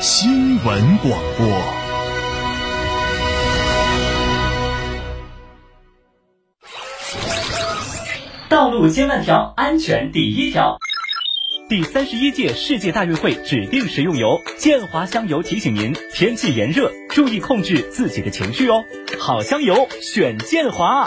新闻广播。道路千万条，安全第一条。第三十一届世界大运会指定食用油建华香油提醒您：天气炎热，注意控制自己的情绪哦。好香油，选建华。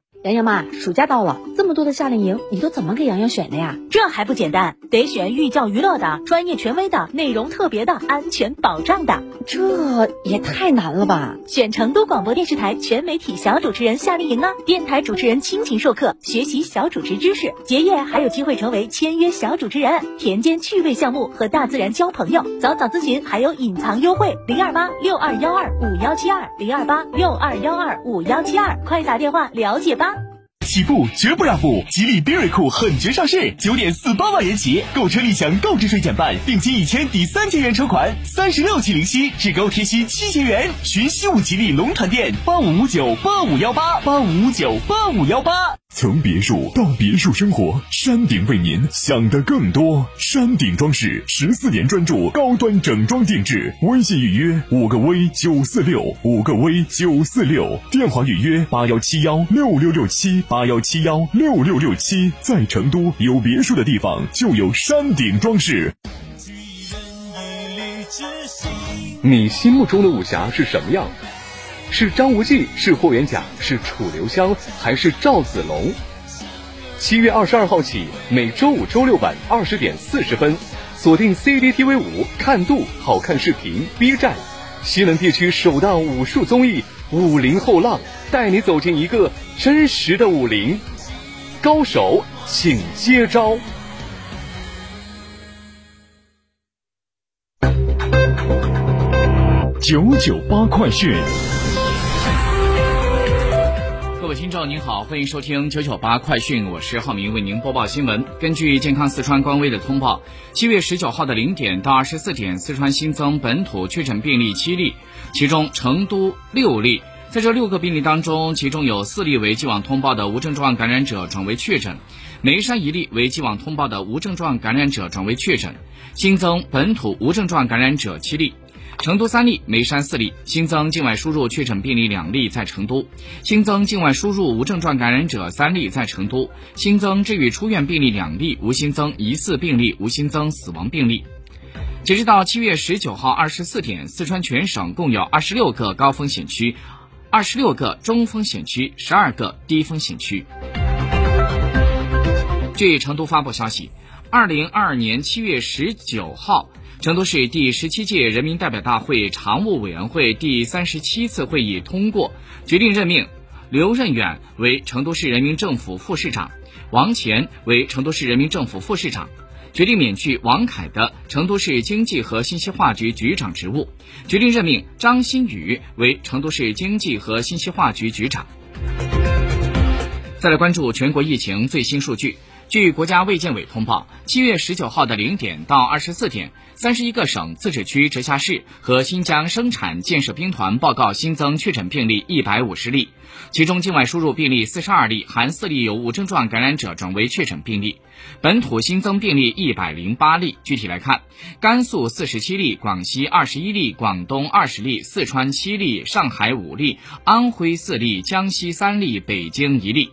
洋洋妈，暑假到了，这么多的夏令营，你都怎么给洋洋选的呀？这还不简单，得选寓教于乐的、专业权威的、内容特别的、安全保障的。这也太难了吧！选成都广播电视台全媒体小主持人夏令营啊，电台主持人倾情授课，学习小主持知识，结业还有机会成为签约小主持人，田间趣味项目和大自然交朋友。早早咨询还有隐藏优惠，零二八六二幺二五幺七二零二八六二幺二五幺七二，快打电话了解吧。起步绝不让步，吉利缤瑞酷狠绝上市，九点四八万元起，购车立享购置税减半，定金一千抵三千元车款，三十六期零息，至高贴息七千元。寻西武吉利龙潭店，八五五九八五幺八八五五九八五幺八。从别墅到别墅生活，山顶为您想的更多。山顶装饰十四年专注高端整装定制，微信预约五个 V 九四六五个 V 九四六，电话预约八幺七幺六六六七八幺七幺六六六七。在成都有别墅的地方就有山顶装饰。你心目中的武侠是什么样？是张无忌，是霍元甲，是楚留香，还是赵子龙？七月二十二号起，每周五、周六晚二十点四十分，锁定 CCTV 五看度好看视频 B 站，西南地区首档武术综艺《武林后浪》，带你走进一个真实的武林，高手请接招。九九八快讯。听众您好，欢迎收听九九八快讯，我是浩明，为您播报新闻。根据健康四川官微的通报，七月十九号的零点到二十四点，四川新增本土确诊病例七例，其中成都六例。在这六个病例当中，其中有四例为既往通报的无症状感染者转为确诊，眉山一例为既往通报的无症状感染者转为确诊，新增本土无症状感染者七例。成都三例，眉山四例，新增境外输入确诊病例两例在成都，新增境外输入无症状感染者三例在成都，新增治愈出院病例两例，无新增疑似病例，无新增死亡病例。截止到七月十九号二十四点，四川全省共有二十六个高风险区，二十六个中风险区，十二个低风险区。据成都发布消息，二零二二年七月十九号。成都市第十七届人民代表大会常务委员会第三十七次会议通过决定，任命刘任远为成都市人民政府副市长，王乾为成都市人民政府副市长，决定免去王凯的成都市经济和信息化局局长职务，决定任命张新宇为成都市经济和信息化局局长。再来关注全国疫情最新数据。据国家卫健委通报，七月十九号的零点到二十四点，三十一个省、自治区、直辖市和新疆生产建设兵团报告新增确诊病例一百五十例，其中境外输入病例四十二例，含四例有无症状感染者转为确诊病例，本土新增病例一百零八例。具体来看，甘肃四十七例，广西二十一例，广东二十例，四川七例，上海五例，安徽四例，江西三例，北京一例。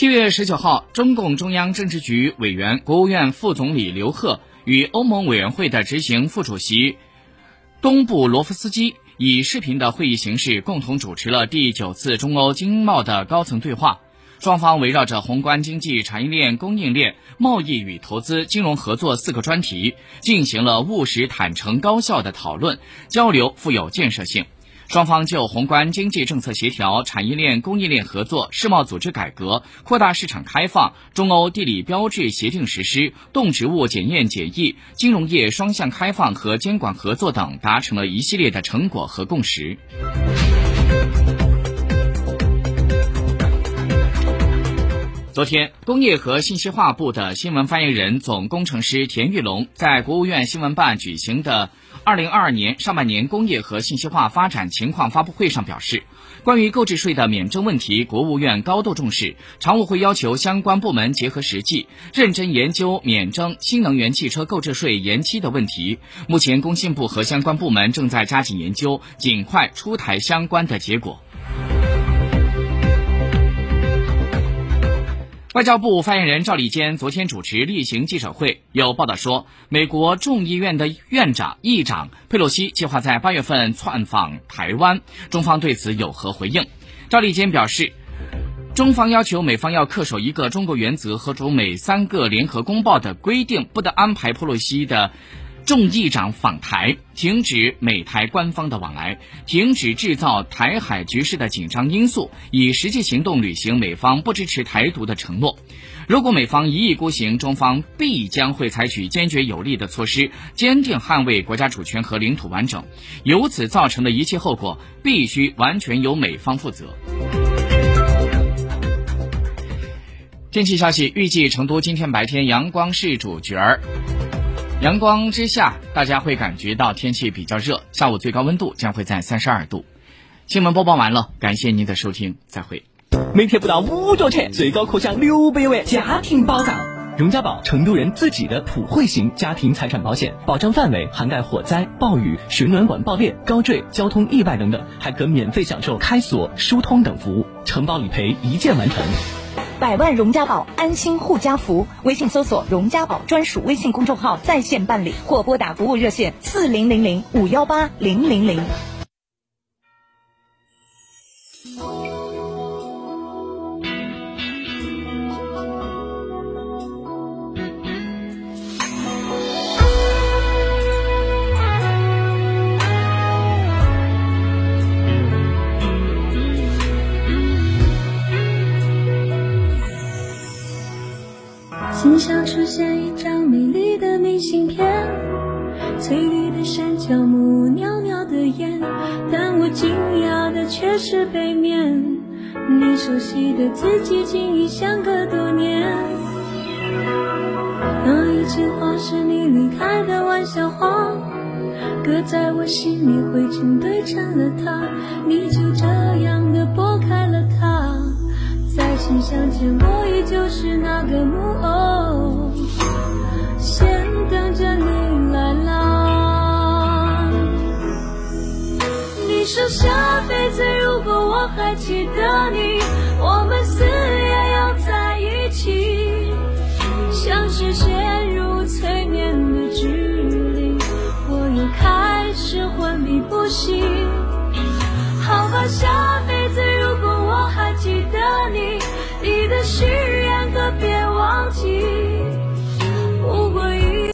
七月十九号，中共中央政治局委员、国务院副总理刘鹤与欧盟委员会的执行副主席东布罗夫斯基以视频的会议形式共同主持了第九次中欧经贸的高层对话。双方围绕着宏观经济、产业链、供应链、贸易与投资、金融合作四个专题，进行了务实、坦诚、高效的讨论交流，富有建设性。双方就宏观经济政策协调、产业链供应链合作、世贸组织改革、扩大市场开放、中欧地理标志协定实施、动植物检验检疫、金融业双向开放和监管合作等达成了一系列的成果和共识。昨天，工业和信息化部的新闻发言人、总工程师田玉龙在国务院新闻办举行的。二零二二年上半年工业和信息化发展情况发布会上表示，关于购置税的免征问题，国务院高度重视，常务会要求相关部门结合实际，认真研究免征新能源汽车购置税延期的问题。目前，工信部和相关部门正在加紧研究，尽快出台相关的结果。外交部发言人赵立坚昨天主持例行记者会，有报道说，美国众议院的院长、议长佩洛西计划在八月份窜访台湾，中方对此有何回应？赵立坚表示，中方要求美方要恪守一个中国原则和中美三个联合公报的规定，不得安排佩洛西的。众议长访台，停止美台官方的往来，停止制造台海局势的紧张因素，以实际行动履行美方不支持台独的承诺。如果美方一意孤行，中方必将会采取坚决有力的措施，坚定捍卫国家主权和领土完整。由此造成的一切后果，必须完全由美方负责。天气消息，预计成都今天白天阳光是主角儿。阳光之下，大家会感觉到天气比较热，下午最高温度将会在三十二度。新闻播报完了，感谢您的收听，再会。每天不到五角钱，最高可享六百万家庭保障。荣家宝，成都人自己的普惠型家庭财产保险，保障范围涵盖火灾、暴雨、水暖管爆裂、高坠、交通意外等等，还可免费享受开锁、疏通等服务，承保理赔一键完成。百万荣家宝，安心护家福。微信搜索“荣家宝”专属微信公众号，在线办理或拨打服务热线四零零零五幺八零零零。心上出现一张美丽的明信片，翠绿的山脚木，袅袅的烟，但我惊讶的却是背面，你熟悉的字迹竟已相隔多年。那一句话是你离开的玩笑话，搁在我心里灰尘堆成了塔，你就这样的拨开了它。在信箱前，我依旧是那个木说下辈子如果我还记得你，